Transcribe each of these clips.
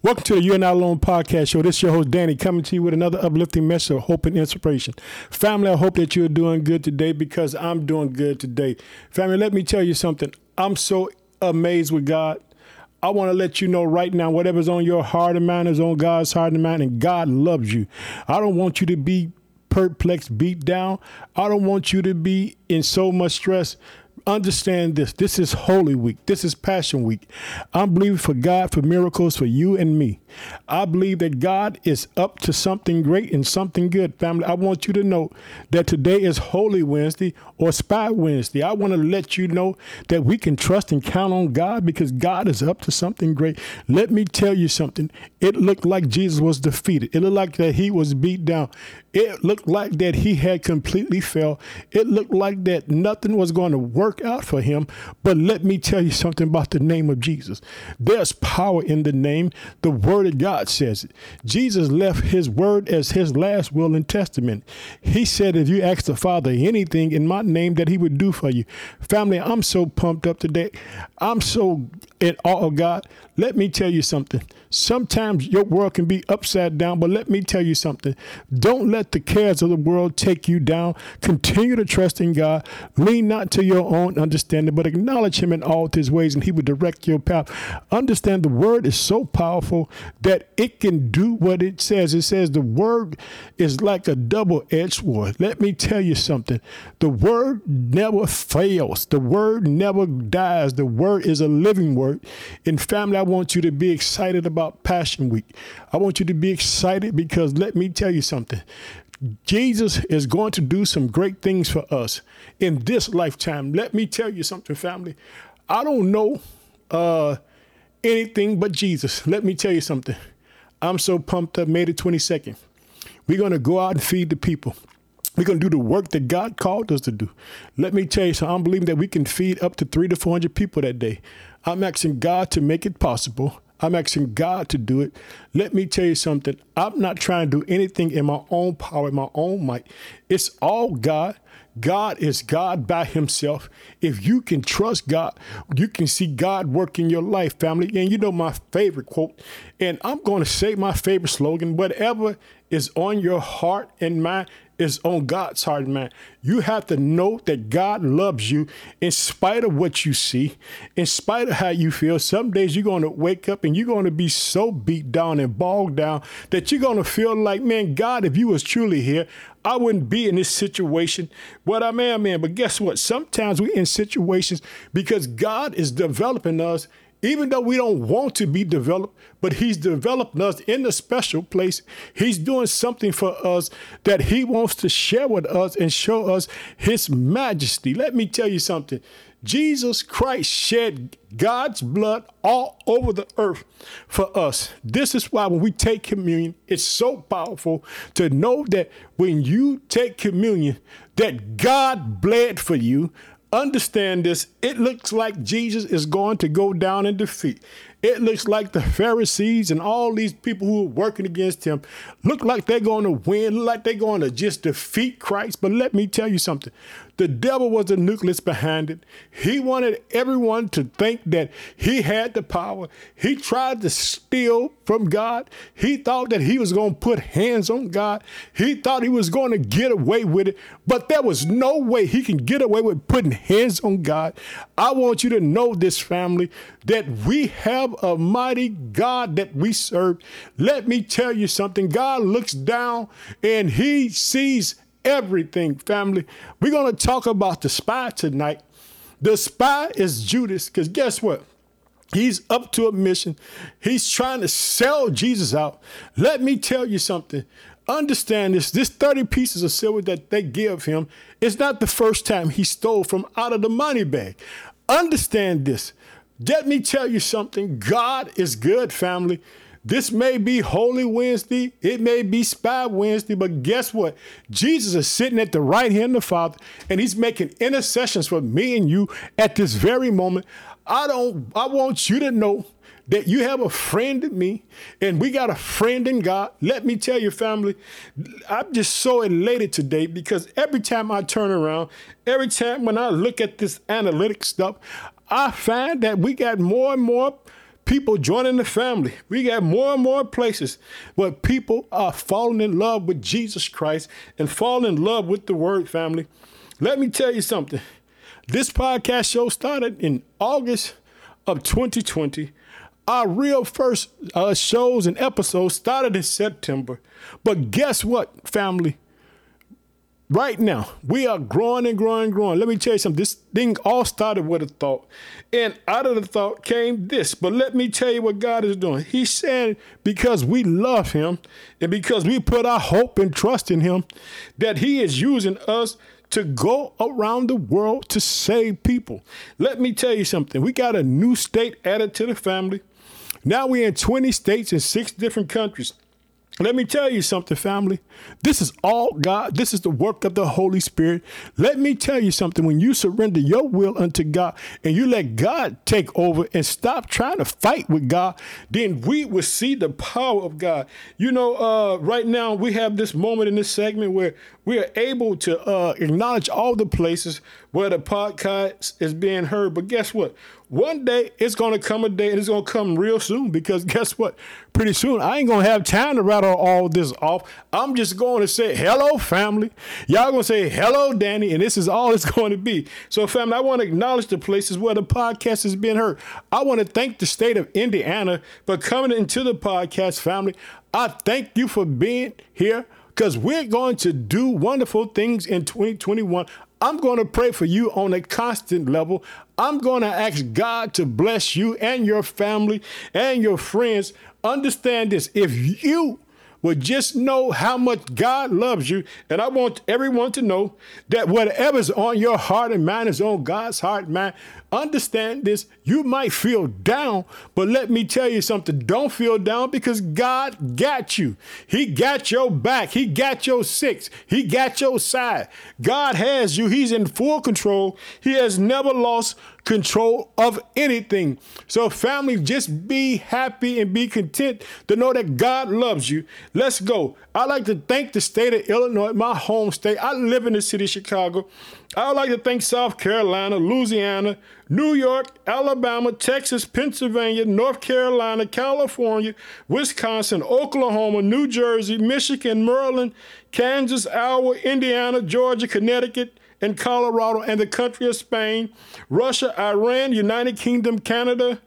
Welcome to the You and I Alone podcast show. This is your host, Danny, coming to you with another uplifting message of hope and inspiration. Family, I hope that you're doing good today because I'm doing good today. Family, let me tell you something. I'm so amazed with God. I want to let you know right now, whatever's on your heart and mind is on God's heart and mind, and God loves you. I don't want you to be perplexed, beat down. I don't want you to be in so much stress understand this. This is Holy Week. This is Passion Week. I'm believing for God for miracles for you and me. I believe that God is up to something great and something good, family. I want you to know that today is Holy Wednesday or Spy Wednesday. I want to let you know that we can trust and count on God because God is up to something great. Let me tell you something. It looked like Jesus was defeated. It looked like that he was beat down. It looked like that he had completely failed. It looked like that nothing was going to work out for him. But let me tell you something about the name of Jesus. There's power in the name. The word of God says it. Jesus left his word as his last will and testament. He said, if you ask the Father anything in my name that he would do for you. Family, I'm so pumped up today. I'm so in awe of God. Let me tell you something. Sometimes your world can be upside down, but let me tell you something. Don't let the cares of the world take you down. Continue to trust in God. Lean not to your own understanding, but acknowledge Him in all His ways, and He will direct your path. Understand the Word is so powerful that it can do what it says. It says the Word is like a double edged sword. Let me tell you something. The Word never fails, the Word never dies. The Word is a living Word. In family, I want you to be excited about Passion Week. I want you to be excited because let me tell you something. Jesus is going to do some great things for us in this lifetime. Let me tell you something, family. I don't know uh, anything but Jesus. Let me tell you something. I'm so pumped up. May the 22nd. We're going to go out and feed the people. We're going to do the work that God called us to do. Let me tell you, so I'm believing that we can feed up to three to 400 people that day. I'm asking God to make it possible. I'm asking God to do it. Let me tell you something. I'm not trying to do anything in my own power, in my own might. It's all God. God is God by himself. If you can trust God, you can see God work in your life, family. And you know my favorite quote, and I'm going to say my favorite slogan whatever is on your heart and mind, is on God's heart, man. You have to know that God loves you in spite of what you see, in spite of how you feel. Some days you're going to wake up and you're going to be so beat down and bogged down that you're going to feel like, man, God, if you was truly here, I wouldn't be in this situation. What I am, in, man. But guess what? Sometimes we're in situations because God is developing us even though we don't want to be developed, but He's developed us in a special place. He's doing something for us that He wants to share with us and show us His majesty. Let me tell you something. Jesus Christ shed God's blood all over the earth for us. This is why when we take communion, it's so powerful to know that when you take communion, that God bled for you, understand this. It looks like Jesus is going to go down in defeat. It looks like the Pharisees and all these people who are working against him look like they're going to win, look like they're going to just defeat Christ. But let me tell you something. The devil was the nucleus behind it. He wanted everyone to think that he had the power. He tried to steal from God. He thought that he was going to put hands on God. He thought he was going to get away with it, but there was no way he can get away with putting hands on God. I want you to know this family that we have a mighty God that we serve. Let me tell you something. God looks down and he sees everything, family. We're going to talk about the spy tonight. The spy is Judas, because guess what? He's up to a mission. He's trying to sell Jesus out. Let me tell you something. Understand this this 30 pieces of silver that they give him is not the first time he stole from out of the money bag. Understand this. Let me tell you something. God is good, family. This may be Holy Wednesday, it may be Spy Wednesday, but guess what? Jesus is sitting at the right hand of the Father and he's making intercessions for me and you at this very moment. I don't I want you to know that you have a friend in me and we got a friend in God. Let me tell you, family, I'm just so elated today because every time I turn around, every time when I look at this analytic stuff, I find that we got more and more people joining the family. We got more and more places where people are falling in love with Jesus Christ and falling in love with the word family. Let me tell you something. This podcast show started in August of 2020. Our real first uh, shows and episodes started in September. But guess what, family? Right now, we are growing and growing and growing. Let me tell you something. This thing all started with a thought. And out of the thought came this. But let me tell you what God is doing. He's saying because we love Him and because we put our hope and trust in Him, that He is using us to go around the world to save people. Let me tell you something. We got a new state added to the family. Now we're in 20 states and six different countries. Let me tell you something, family. This is all God. This is the work of the Holy Spirit. Let me tell you something. When you surrender your will unto God and you let God take over and stop trying to fight with God, then we will see the power of God. You know, uh, right now we have this moment in this segment where we are able to uh, acknowledge all the places where the podcast is being heard. But guess what? One day it's going to come a day and it's going to come real soon because guess what? Pretty soon I ain't going to have time to rattle all this off. I'm just going to say, hello, family. Y'all going to say, hello, Danny. And this is all it's going to be. So, family, I want to acknowledge the places where the podcast is being heard. I want to thank the state of Indiana for coming into the podcast, family. I thank you for being here because we're going to do wonderful things in 2021. I'm going to pray for you on a constant level. I'm going to ask God to bless you and your family and your friends. Understand this if you would just know how much God loves you. And I want everyone to know that whatever's on your heart and mind is on God's heart and mind. Understand this. You might feel down, but let me tell you something. Don't feel down because God got you. He got your back. He got your six. He got your side. God has you. He's in full control. He has never lost control of anything. So, family, just be happy and be content to know that God loves you. Let's go. I'd like to thank the state of Illinois, my home state. I live in the city of Chicago. I would like to thank South Carolina, Louisiana, New York, Alabama, Texas, Pennsylvania, North Carolina, California, Wisconsin, Oklahoma, New Jersey, Michigan, Maryland, Kansas, Iowa, Indiana, Georgia, Connecticut, and Colorado and the country of Spain, Russia, Iran, United Kingdom, Canada,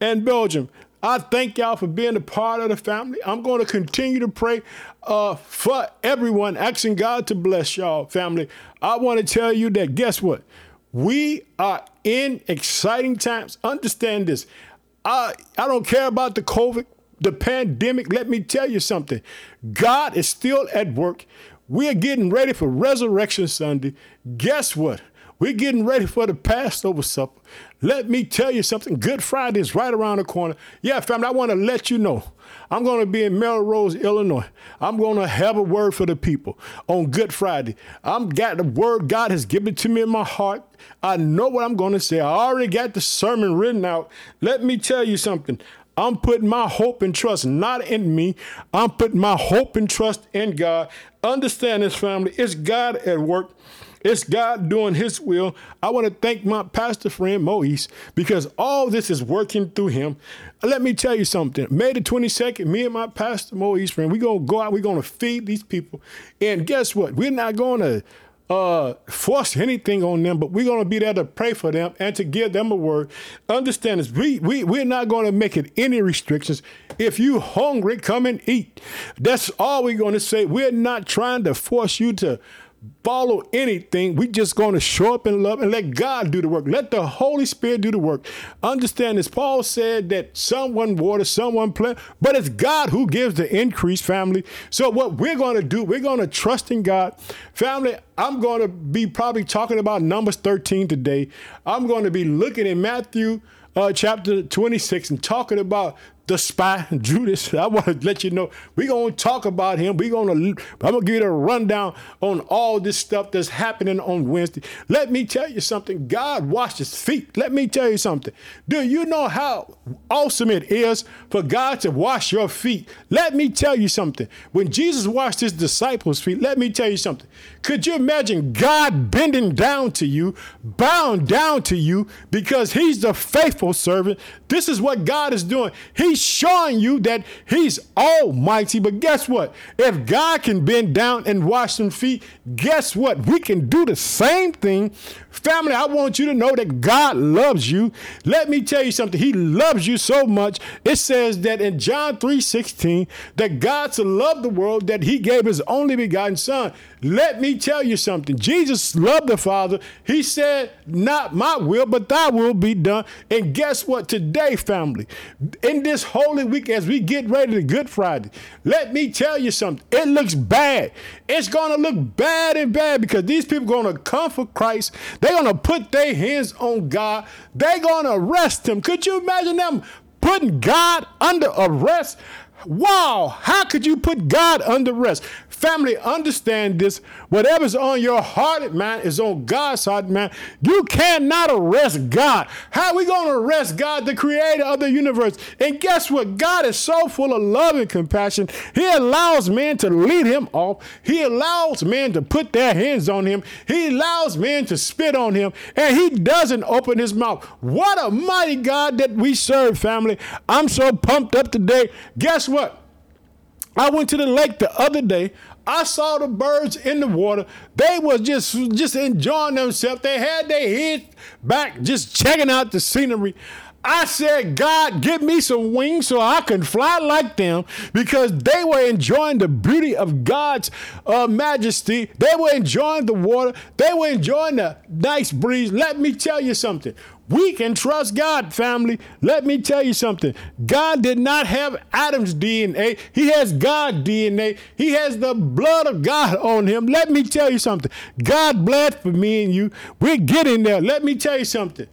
and Belgium. I thank y'all for being a part of the family. I'm going to continue to pray uh, for everyone, asking God to bless y'all, family. I want to tell you that guess what? We are in exciting times. Understand this. I, I don't care about the COVID, the pandemic. Let me tell you something. God is still at work. We're getting ready for Resurrection Sunday. Guess what? We're getting ready for the Passover supper. Let me tell you something. Good Friday is right around the corner. Yeah, family, I want to let you know. I'm going to be in Melrose, Illinois. I'm going to have a word for the people on Good Friday. I'm got the word God has given to me in my heart. I know what I'm going to say. I already got the sermon written out. Let me tell you something. I'm putting my hope and trust not in me. I'm putting my hope and trust in God. Understand this, family. It's God at work. It's God doing His will. I want to thank my pastor friend Moise because all this is working through him. Let me tell you something. May the 22nd, me and my pastor Moise friend, we're going to go out, we're going to feed these people. And guess what? We're not going to uh, force anything on them, but we're going to be there to pray for them and to give them a word. Understand this. We, we, we're not going to make it any restrictions. If you hungry, come and eat. That's all we're going to say. We're not trying to force you to follow anything. We just going to show up in love and let God do the work. Let the Holy Spirit do the work. Understand this. Paul said that someone water, someone plant, but it's God who gives the increase, family. So what we're going to do, we're going to trust in God. Family, I'm going to be probably talking about Numbers 13 today. I'm going to be looking in Matthew uh, chapter 26 and talking about the spy Judas. I want to let you know we're gonna talk about him. We're gonna I'm gonna give you a rundown on all this stuff that's happening on Wednesday. Let me tell you something. God washed his feet. Let me tell you something. Do you know how awesome it is for God to wash your feet? Let me tell you something. When Jesus washed his disciples' feet, let me tell you something. Could you imagine God bending down to you, bound down to you, because he's the faithful servant This is what God is doing. He's showing you that He's almighty. But guess what? If God can bend down and wash some feet, guess what? We can do the same thing. Family, I want you to know that God loves you. Let me tell you something. He loves you so much. It says that in John 3 16, that God so loved the world that He gave His only begotten Son. Let me tell you something. Jesus loved the Father. He said, Not my will, but thy will be done. And guess what? Today, family, in this holy week, as we get ready to Good Friday, let me tell you something. It looks bad. It's going to look bad and bad because these people are going to come for Christ. They're going to put their hands on God. They're going to arrest him. Could you imagine them putting God under arrest? Wow, how could you put God under arrest? Family, understand this. Whatever's on your heart, man, is on God's heart, man. You cannot arrest God. How are we going to arrest God, the creator of the universe? And guess what? God is so full of love and compassion. He allows men to lead him off. He allows men to put their hands on him. He allows men to spit on him. And he doesn't open his mouth. What a mighty God that we serve, family. I'm so pumped up today. Guess what? I went to the lake the other day. I saw the birds in the water. They was just just enjoying themselves. They had their heads back, just checking out the scenery. I said, God, give me some wings so I can fly like them because they were enjoying the beauty of God's uh, majesty. They were enjoying the water. They were enjoying the nice breeze. Let me tell you something. We can trust God, family. Let me tell you something. God did not have Adam's DNA. He has God DNA. He has the blood of God on him. Let me tell you something. God bled for me and you. We're getting there. Let me tell you something.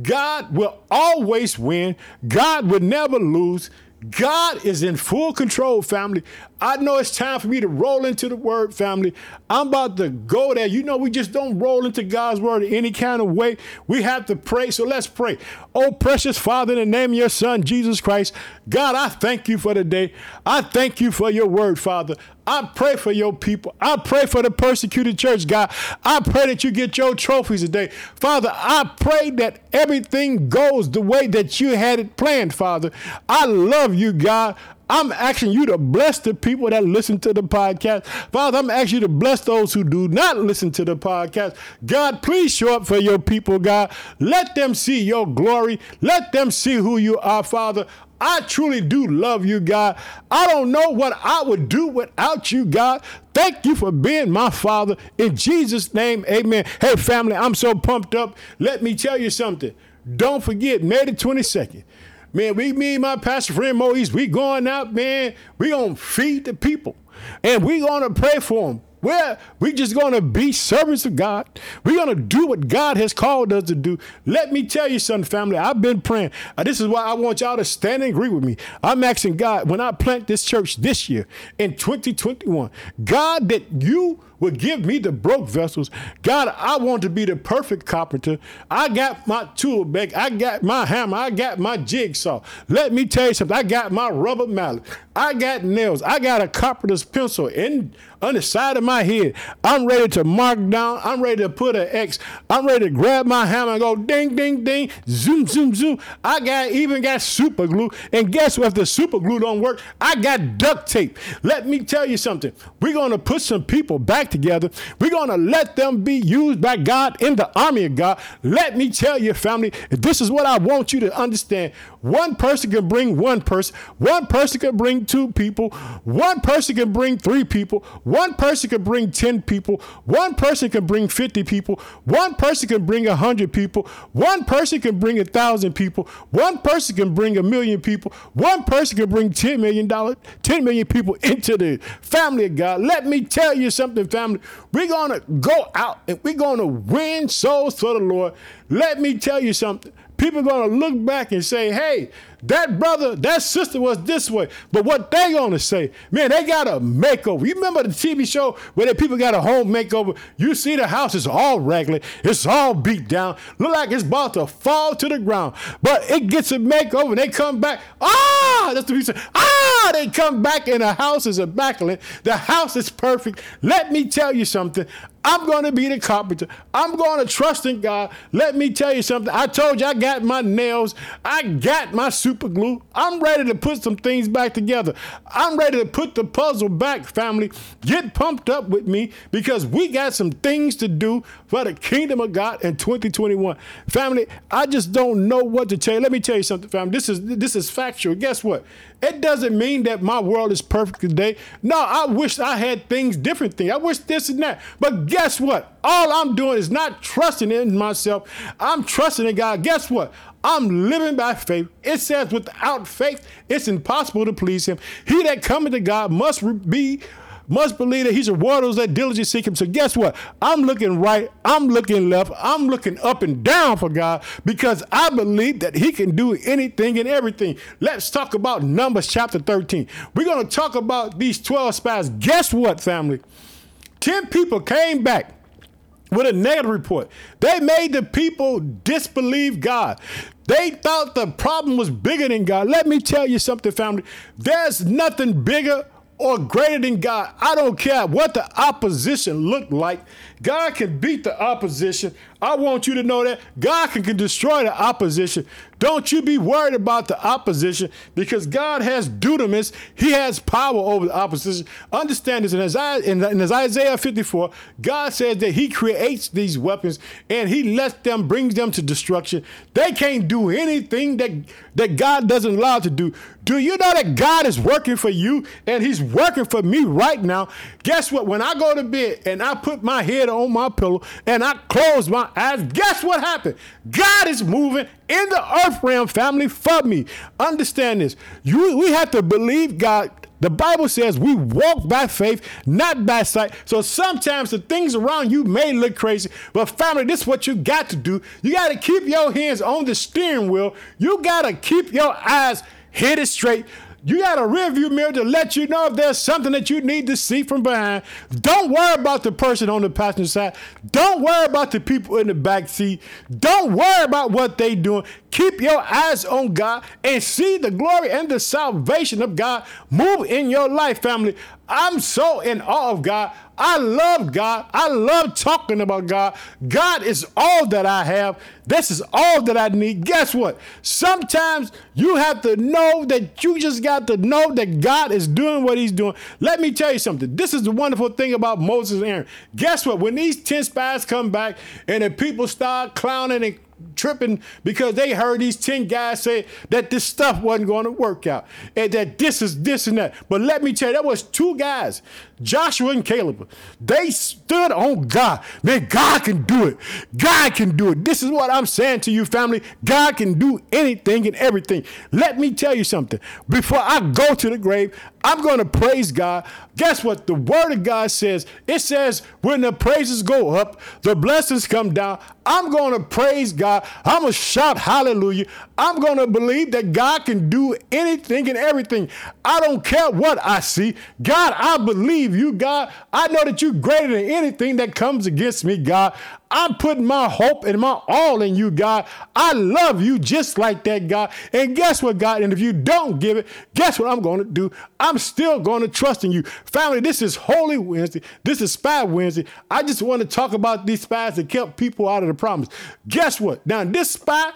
God will always win. God will never lose. God is in full control, family. I know it's time for me to roll into the word, family. I'm about to go there. You know, we just don't roll into God's word any kind of way. We have to pray. So let's pray. Oh, precious Father, in the name of your Son, Jesus Christ, God, I thank you for the day. I thank you for your word, Father. I pray for your people. I pray for the persecuted church, God. I pray that you get your trophies today. Father, I pray that everything goes the way that you had it planned, Father. I love you, God. I'm asking you to bless the people that listen to the podcast. Father, I'm asking you to bless those who do not listen to the podcast. God, please show up for your people, God. Let them see your glory. Let them see who you are, Father. I truly do love you, God. I don't know what I would do without you, God. Thank you for being my father. In Jesus' name, amen. Hey, family, I'm so pumped up. Let me tell you something. Don't forget, May the 22nd. Man, we, me and my pastor friend Moise, we going out, man. We gonna feed the people. And we gonna pray for them. We're we just gonna be servants of God. We're gonna do what God has called us to do. Let me tell you something, family. I've been praying. Uh, this is why I want y'all to stand and agree with me. I'm asking God when I plant this church this year in 2021, God, that you will give me the broke vessels. God, I want to be the perfect carpenter. I got my tool bag. I got my hammer. I got my jigsaw. Let me tell you something. I got my rubber mallet. I got nails. I got a carpenter's pencil in on the side of my head. I'm ready to mark down. I'm ready to put an X. I'm ready to grab my hammer and go ding, ding, ding, zoom, zoom, zoom. I got even got super glue. And guess what? If the super glue don't work, I got duct tape. Let me tell you something. We're gonna put some people back together. We're gonna let them be used by God in the army of God. Let me tell you, family, this is what I want you to understand. One person can bring one person. One person can bring two people. One person can bring three people. One person can bring 10 people. One person can bring 50 people. One person can bring 100 people. One person can bring a thousand people. One person can bring a million people. One person can bring $10 million, 10 million people into the family of God. Let me tell you something, family. We're going to go out and we're going to win souls for the Lord. Let me tell you something people are going to look back and say, hey, that brother, that sister was this way. But what they gonna say, man, they got a makeover. You remember the TV show where the people got a home makeover? You see the house is all raggedy, it's all beat down, look like it's about to fall to the ground. But it gets a makeover, and they come back. Ah, that's the reason. Ah, they come back and the house is immaculate. The house is perfect. Let me tell you something. I'm going to be the carpenter. I'm going to trust in God. Let me tell you something. I told you I got my nails. I got my super glue. I'm ready to put some things back together. I'm ready to put the puzzle back, family. Get pumped up with me because we got some things to do for the kingdom of God in 2021. Family, I just don't know what to tell you. Let me tell you something, family. This is this is factual. Guess what? It doesn't mean that my world is perfect today. No, I wish I had things different things. I wish this and that. But guess what? All I'm doing is not trusting in myself. I'm trusting in God. Guess what? I'm living by faith. It says, without faith, it's impossible to please Him. He that cometh to God must be must believe that he's a those that diligently seek him. So guess what? I'm looking right, I'm looking left, I'm looking up and down for God because I believe that he can do anything and everything. Let's talk about Numbers chapter 13. We're going to talk about these 12 spies. Guess what, family? 10 people came back with a negative report. They made the people disbelieve God. They thought the problem was bigger than God. Let me tell you something, family. There's nothing bigger or greater than God. I don't care what the opposition looked like. God can beat the opposition. I want you to know that God can, can destroy the opposition. Don't you be worried about the opposition because God has dunamis. He has power over the opposition. Understand this. Isaiah, in, in Isaiah 54, God says that he creates these weapons and he lets them, brings them to destruction. They can't do anything that, that God doesn't allow to do. Do you know that God is working for you and he's working for me right now? Guess what? When I go to bed and I put my head on my pillow and I closed my eyes, guess what happened? God is moving in the earth realm, family, for me. Understand this. You, we have to believe God. The Bible says we walk by faith, not by sight. So sometimes the things around you may look crazy, but family, this is what you got to do. You got to keep your hands on the steering wheel. You got to keep your eyes headed straight. You got a rearview mirror to let you know if there's something that you need to see from behind. Don't worry about the person on the passenger side. Don't worry about the people in the back seat. Don't worry about what they doing. Keep your eyes on God and see the glory and the salvation of God move in your life, family. I'm so in awe of God. I love God. I love talking about God. God is all that I have. This is all that I need. Guess what? Sometimes you have to know that you just got to know that God is doing what he's doing. Let me tell you something. This is the wonderful thing about Moses and Aaron. Guess what? When these 10 spies come back and the people start clowning and tripping because they heard these 10 guys say that this stuff wasn't going to work out and that this is this and that. But let me tell you, that was two guys, Joshua and Caleb. They stood on God. Man, God can do it. God can do it. This is what I'm saying to you, family. God can do anything and everything. Let me tell you something. Before I go to the grave, I'm going to praise God. Guess what? The word of God says, it says, when the praises go up, the blessings come down. I'm going to praise God. I'm going to shout hallelujah. I'm going to believe that God can do anything and everything. I don't care what I see. God, I believe you, God. I know that you're greater than anything that comes against me, God. I'm putting my hope and my all in you, God. I love you just like that, God. And guess what, God? And if you don't give it, guess what I'm going to do? I'm still going to trust in you. Family, this is Holy Wednesday. This is Spy Wednesday. I just want to talk about these spies that kept people out of the promise. Guess what? Now, this spy,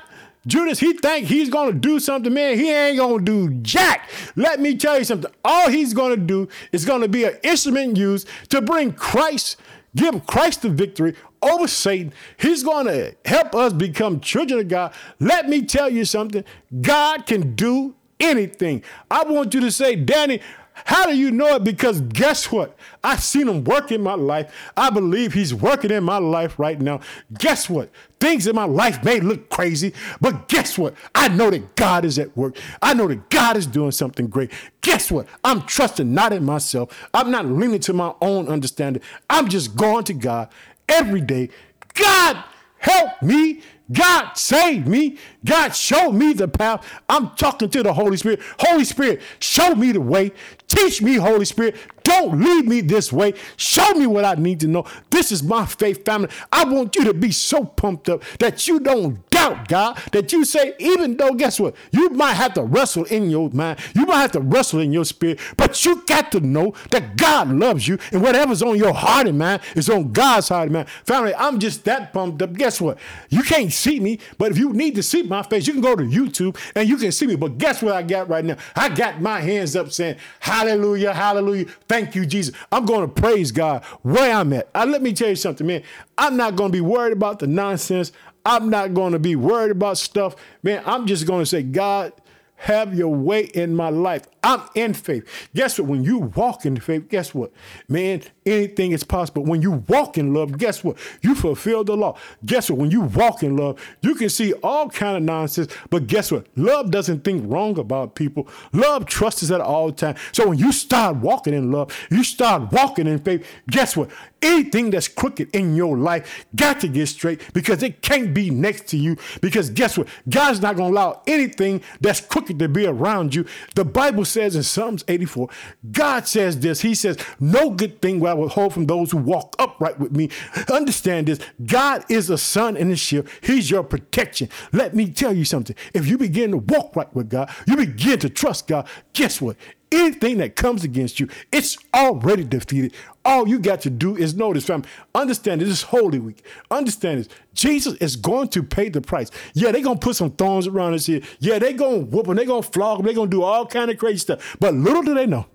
Judas, he think he's gonna do something, man. He ain't gonna do jack. Let me tell you something. All he's gonna do is gonna be an instrument used to bring Christ, give Christ the victory over Satan. He's gonna help us become children of God. Let me tell you something. God can do anything. I want you to say, Danny, how do you know it? Because guess what? I've seen him work in my life. I believe he's working in my life right now. Guess what? Things in my life may look crazy, but guess what? I know that God is at work. I know that God is doing something great. Guess what? I'm trusting not in myself. I'm not leaning to my own understanding. I'm just going to God every day. God, help me God save me. God show me the path. I'm talking to the Holy Spirit. Holy Spirit, show me the way. Teach me, Holy Spirit. Don't lead me this way. Show me what I need to know. This is my faith family. I want you to be so pumped up that you don't doubt God, that you say, even though, guess what? You might have to wrestle in your mind, you might have to wrestle in your spirit, but you got to know that God loves you and whatever's on your heart and mind is on God's heart and mind. Family, I'm just that pumped up. Guess what? You can't see me, but if you need to see my face, you can go to YouTube and you can see me. But guess what I got right now? I got my hands up saying, Hallelujah, hallelujah. Thank you, Jesus. I'm going to praise God where I'm at. I, let me tell you something, man. I'm not going to be worried about the nonsense. I'm not going to be worried about stuff. Man, I'm just going to say, God, have your way in my life. I'm in faith. Guess what? When you walk in faith, guess what? Man, anything is possible. When you walk in love, guess what? You fulfill the law. Guess what? When you walk in love, you can see all kind of nonsense, but guess what? Love doesn't think wrong about people. Love trusts us at all times. So when you start walking in love, you start walking in faith, guess what? Anything that's crooked in your life got to get straight because it can't be next to you. Because guess what? God's not to allow anything that's crooked to be around you. The Bible says in Psalms 84, God says this. He says, No good thing will I withhold from those who walk upright with me. Understand this God is a sun and a shield, He's your protection. Let me tell you something. If you begin to walk right with God, you begin to trust God, guess what? Anything that comes against you, it's already defeated. All you got to do is know this, family. Understand this is Holy Week. Understand this. Jesus is going to pay the price. Yeah, they're going to put some thorns around us here. Yeah, they're going to whoop them. They're going to flog them. They're going to do all kind of crazy stuff. But little do they know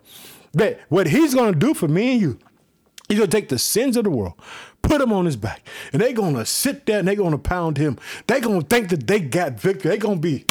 that what he's going to do for me and you, he's going to take the sins of the world, put them on his back, and they're going to sit there and they're going to pound him. They're going to think that they got victory. They're going to be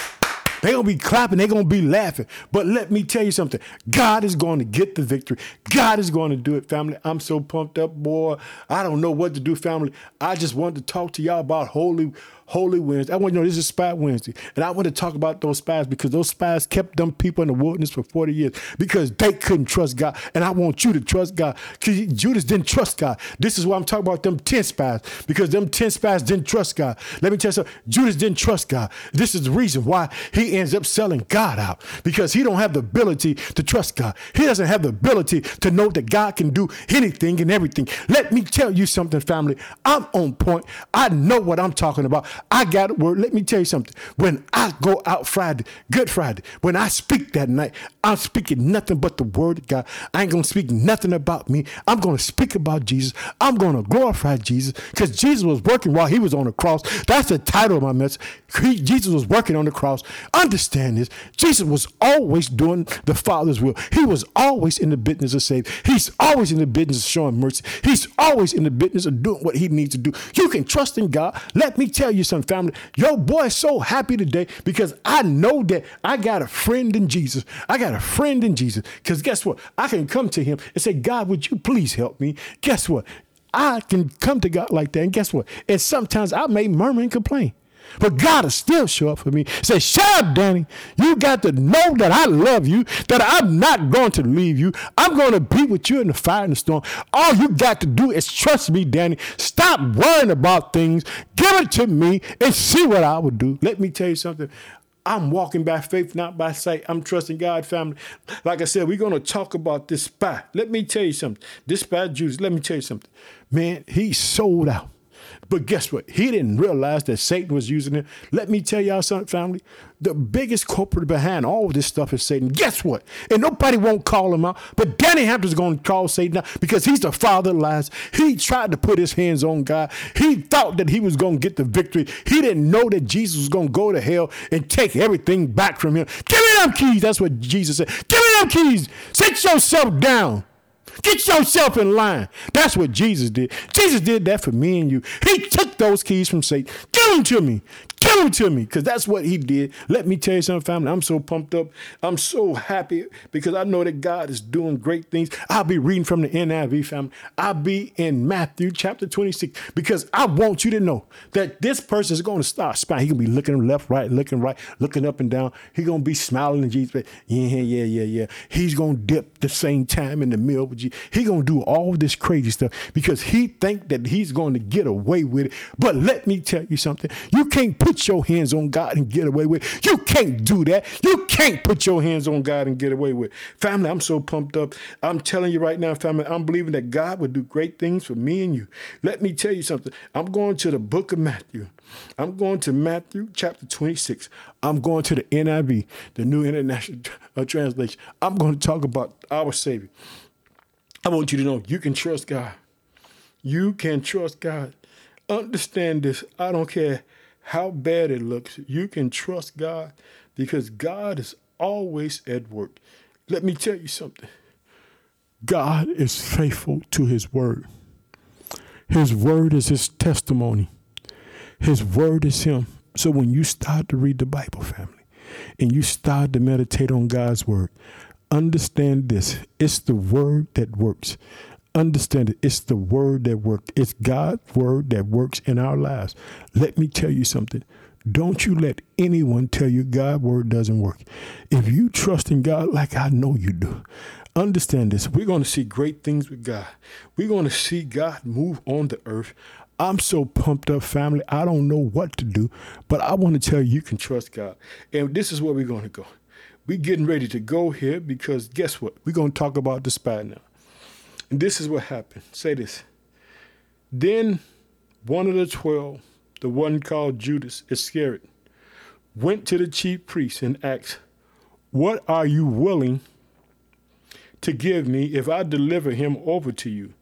they're going to be clapping. They're going to be laughing. But let me tell you something. God is going to get the victory. God is going to do it, family. I'm so pumped up, boy. I don't know what to do, family. I just wanted to talk to y'all about Holy Holy Wednesday. I want you to know this is Spy Wednesday. And I want to talk about those spies because those spies kept them people in the wilderness for 40 years because they couldn't trust God. And I want you to trust God because Judas didn't trust God. This is why I'm talking about them 10 spies because them 10 spies didn't trust God. Let me tell you something. Judas didn't trust God. This is the reason why he ends up selling God out because he don't have the ability to trust God. He doesn't have the ability to know that God can do anything and everything. Let me tell you something, family. I'm on point. I know what I'm talking about. I got a word. Let me tell you something. When I go out Friday, Good Friday, when I speak that night, I'm speaking nothing but the word of God. I ain't going to speak nothing about me. I'm going to speak about Jesus. I'm going to glorify Jesus because Jesus was working while he was on the cross. That's the title of my message. He, Jesus was working on the cross. Understand this. Jesus was always doing the Father's will. He was always in the business of saving. He's always in the business of showing mercy. He's always in the business of doing what he needs to do. You can trust in God. Let me tell you something, family. Your boy so happy today because I know that I got a friend in Jesus. I got a friend in Jesus. Because guess what? I can come to him and say, God, would you please help me? Guess what? I can come to God like that. And guess what? And sometimes I may murmur and complain. But God will still show up for me. Say, shut up, Danny. You got to know that I love you, that I'm not going to leave you. I'm going to be with you in the fire and the storm. All you got to do is trust me, Danny. Stop worrying about things. Give it to me and see what I will do. Let me tell you something. I'm walking by faith, not by sight. I'm trusting God, family. Like I said, we're going to talk about this spy. Let me tell you something. This spy, Judas, let me tell you something. Man, he sold out. But guess what? He didn't realize that Satan was using him. Let me tell y'all something, family. The biggest culprit behind all of this stuff is Satan. Guess what? And nobody won't call him out. But Danny Hampton's going to call Satan out because he's the father of lies. He tried to put his hands on God. He thought that he was going to get the victory. He didn't know that Jesus was going to go to hell and take everything back from him. Give me them keys. That's what Jesus said. Give me them keys. Sit yourself down. Get yourself in line. That's what Jesus did. Jesus did that for me and you. He took those keys from Satan. Give them to me. Give them to me because that's what he did. Let me tell you something, family. I'm so pumped up. I'm so happy because I know that God is doing great things. I'll be reading from the NIV, family. I'll be in Matthew chapter 26 because I want you to know that this person is going to start smiling. Going to be looking left, right, looking right, looking up and down. He's going to be smiling in Jesus. Yeah, yeah, yeah, yeah. He's going to dip the same time in the meal with He gonna do all this crazy stuff because he think that he's going to get away with it. But let me tell you something. You can't put your hands on God and get away with it. You can't do that. You can't put your hands on God and get away with it. Family, I'm so pumped up. I'm telling you right now, family, I'm believing that God would do great things for me and you. Let me tell you something. I'm going to the book of Matthew. I'm going to Matthew chapter 26. I'm going to the NIV, the New International uh, Translation. I'm going to talk about our Savior. I want you to know you can trust God. You can trust God. Understand this. I don't care how bad it looks. You can trust God because God is always at work. Let me tell you something. God is faithful to his word. His word is his testimony. His word is him. So when you start to read the Bible, family, and you start to meditate on God's word, understand this. It's the word that works. Understand it. It's the word that works. It's God's word that works in our lives. Let me tell you something. Don't you let anyone tell you God's word doesn't work. If you trust in God like I know you do, understand this. We're going to see great things with God. We're going to see God move on the earth. I'm so pumped up, family. I don't know what to do, but I want to tell you you can trust God. And this is where we're going to go. We're getting ready to go here because guess what? We're going to talk about the spy now. And this is what happened. Say this. Then one of the twelve, the one called Judas Iscariot, went to the chief priests and asked, What are you willing to give me if I deliver him over to you?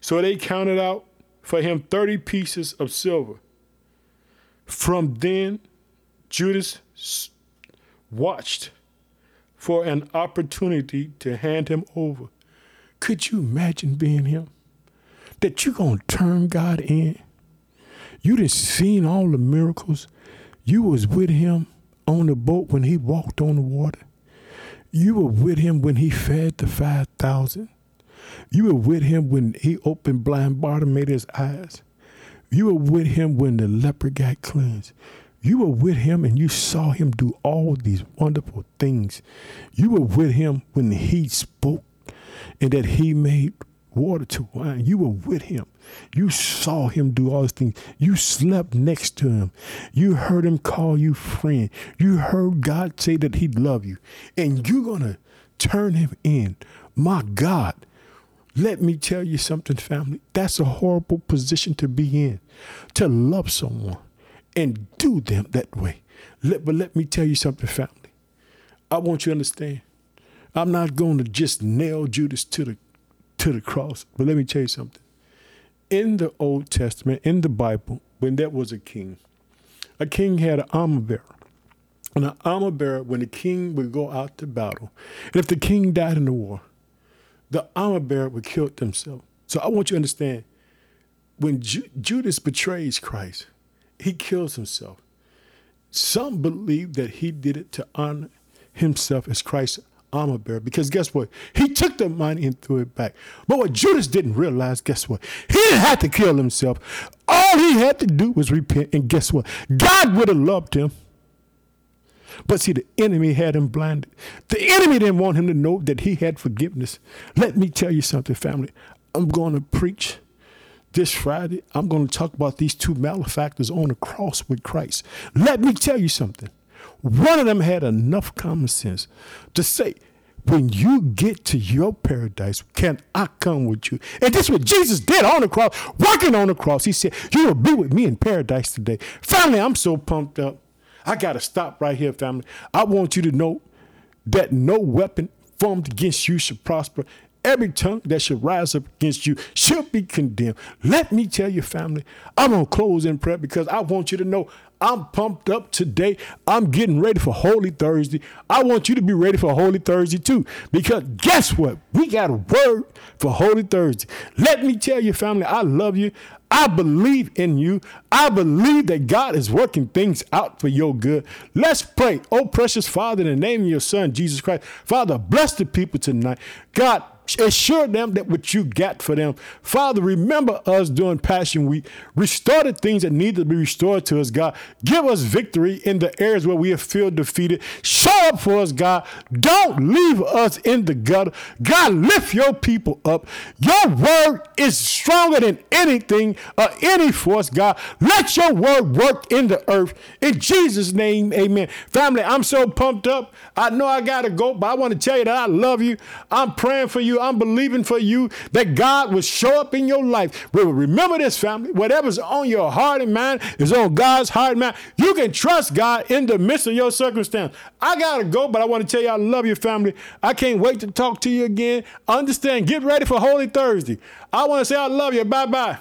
So they counted out for him 30 pieces of silver. From then, Judas watched for an opportunity to hand him over. Could you imagine being him? That you're going to turn God in? You done seen all the miracles. You was with him on the boat when he walked on the water. You were with him when he fed the 5,000. You were with him when he opened blind Bartimaeus' eyes. You were with him when the leper got cleansed. You were with him and you saw him do all these wonderful things. You were with him when he spoke and that he made water to wine. You were with him. You saw him do all these things. You slept next to him. You heard him call you friend. You heard God say that he loved you. And you're going to turn him in. My God, let me tell you something, family. That's a horrible position to be in, to love someone and do them that way. Let, but let me tell you something, family. I want you to understand. I'm not going to just nail Judas to the to the cross, but let me tell you something. In the Old Testament, in the Bible, when there was a king, a king had an armor bearer. And an armor bearer, when the king would go out to battle, and if the king died in the war, the armor bearer would kill himself. So I want you to understand when Ju- Judas betrays Christ, he kills himself. Some believe that he did it to honor himself as Christ's armor bearer because guess what? He took the money and threw it back. But what Judas didn't realize, guess what? He didn't have to kill himself. All he had to do was repent. And guess what? God would have loved him. But see, the enemy had him blinded. The enemy didn't want him to know that he had forgiveness. Let me tell you something, family. I'm going to preach this Friday. I'm going to talk about these two malefactors on the cross with Christ. Let me tell you something. One of them had enough common sense to say, when you get to your paradise, can I come with you? And this is what Jesus did on the cross, working on the cross. He said, You will be with me in paradise today. Family, I'm so pumped up. I got to stop right here, family. I want you to know that no weapon formed against you should prosper. Every tongue that should rise up against you should be condemned. Let me tell you, family, I'm going to close in prayer because I want you to know I'm pumped up today. I'm getting ready for Holy Thursday. I want you to be ready for Holy Thursday too. Because guess what? We got a word for Holy Thursday. Let me tell you, family, I love you. I believe in you. I believe that God is working things out for your good. Let's pray. Oh, precious Father, in the name of your Son, Jesus Christ. Father, bless the people tonight. God, assure them that what you got for them. Father, remember us during Passion Week. Restore the things that need to be restored to us, God. Give us victory in the areas where we have feel defeated. Show up for us, God. Don't leave us in the gutter. God, lift your people up. Your word is stronger than anything or any force, God. Let your word work in the earth. In Jesus' name, amen. Family, I'm so pumped up. I know I got to go, but I want to tell you that I love you. I'm praying for you. I'm believing for you that God will show up in your life. Remember this, family. Whatever's on your heart and mind is on God's heart and mind. You can trust God in the midst of your circumstance. I got to go, but I want to tell you I love your family. I can't wait to talk to you again. Understand. Get ready for Holy Thursday. I want to say I love you. Bye bye.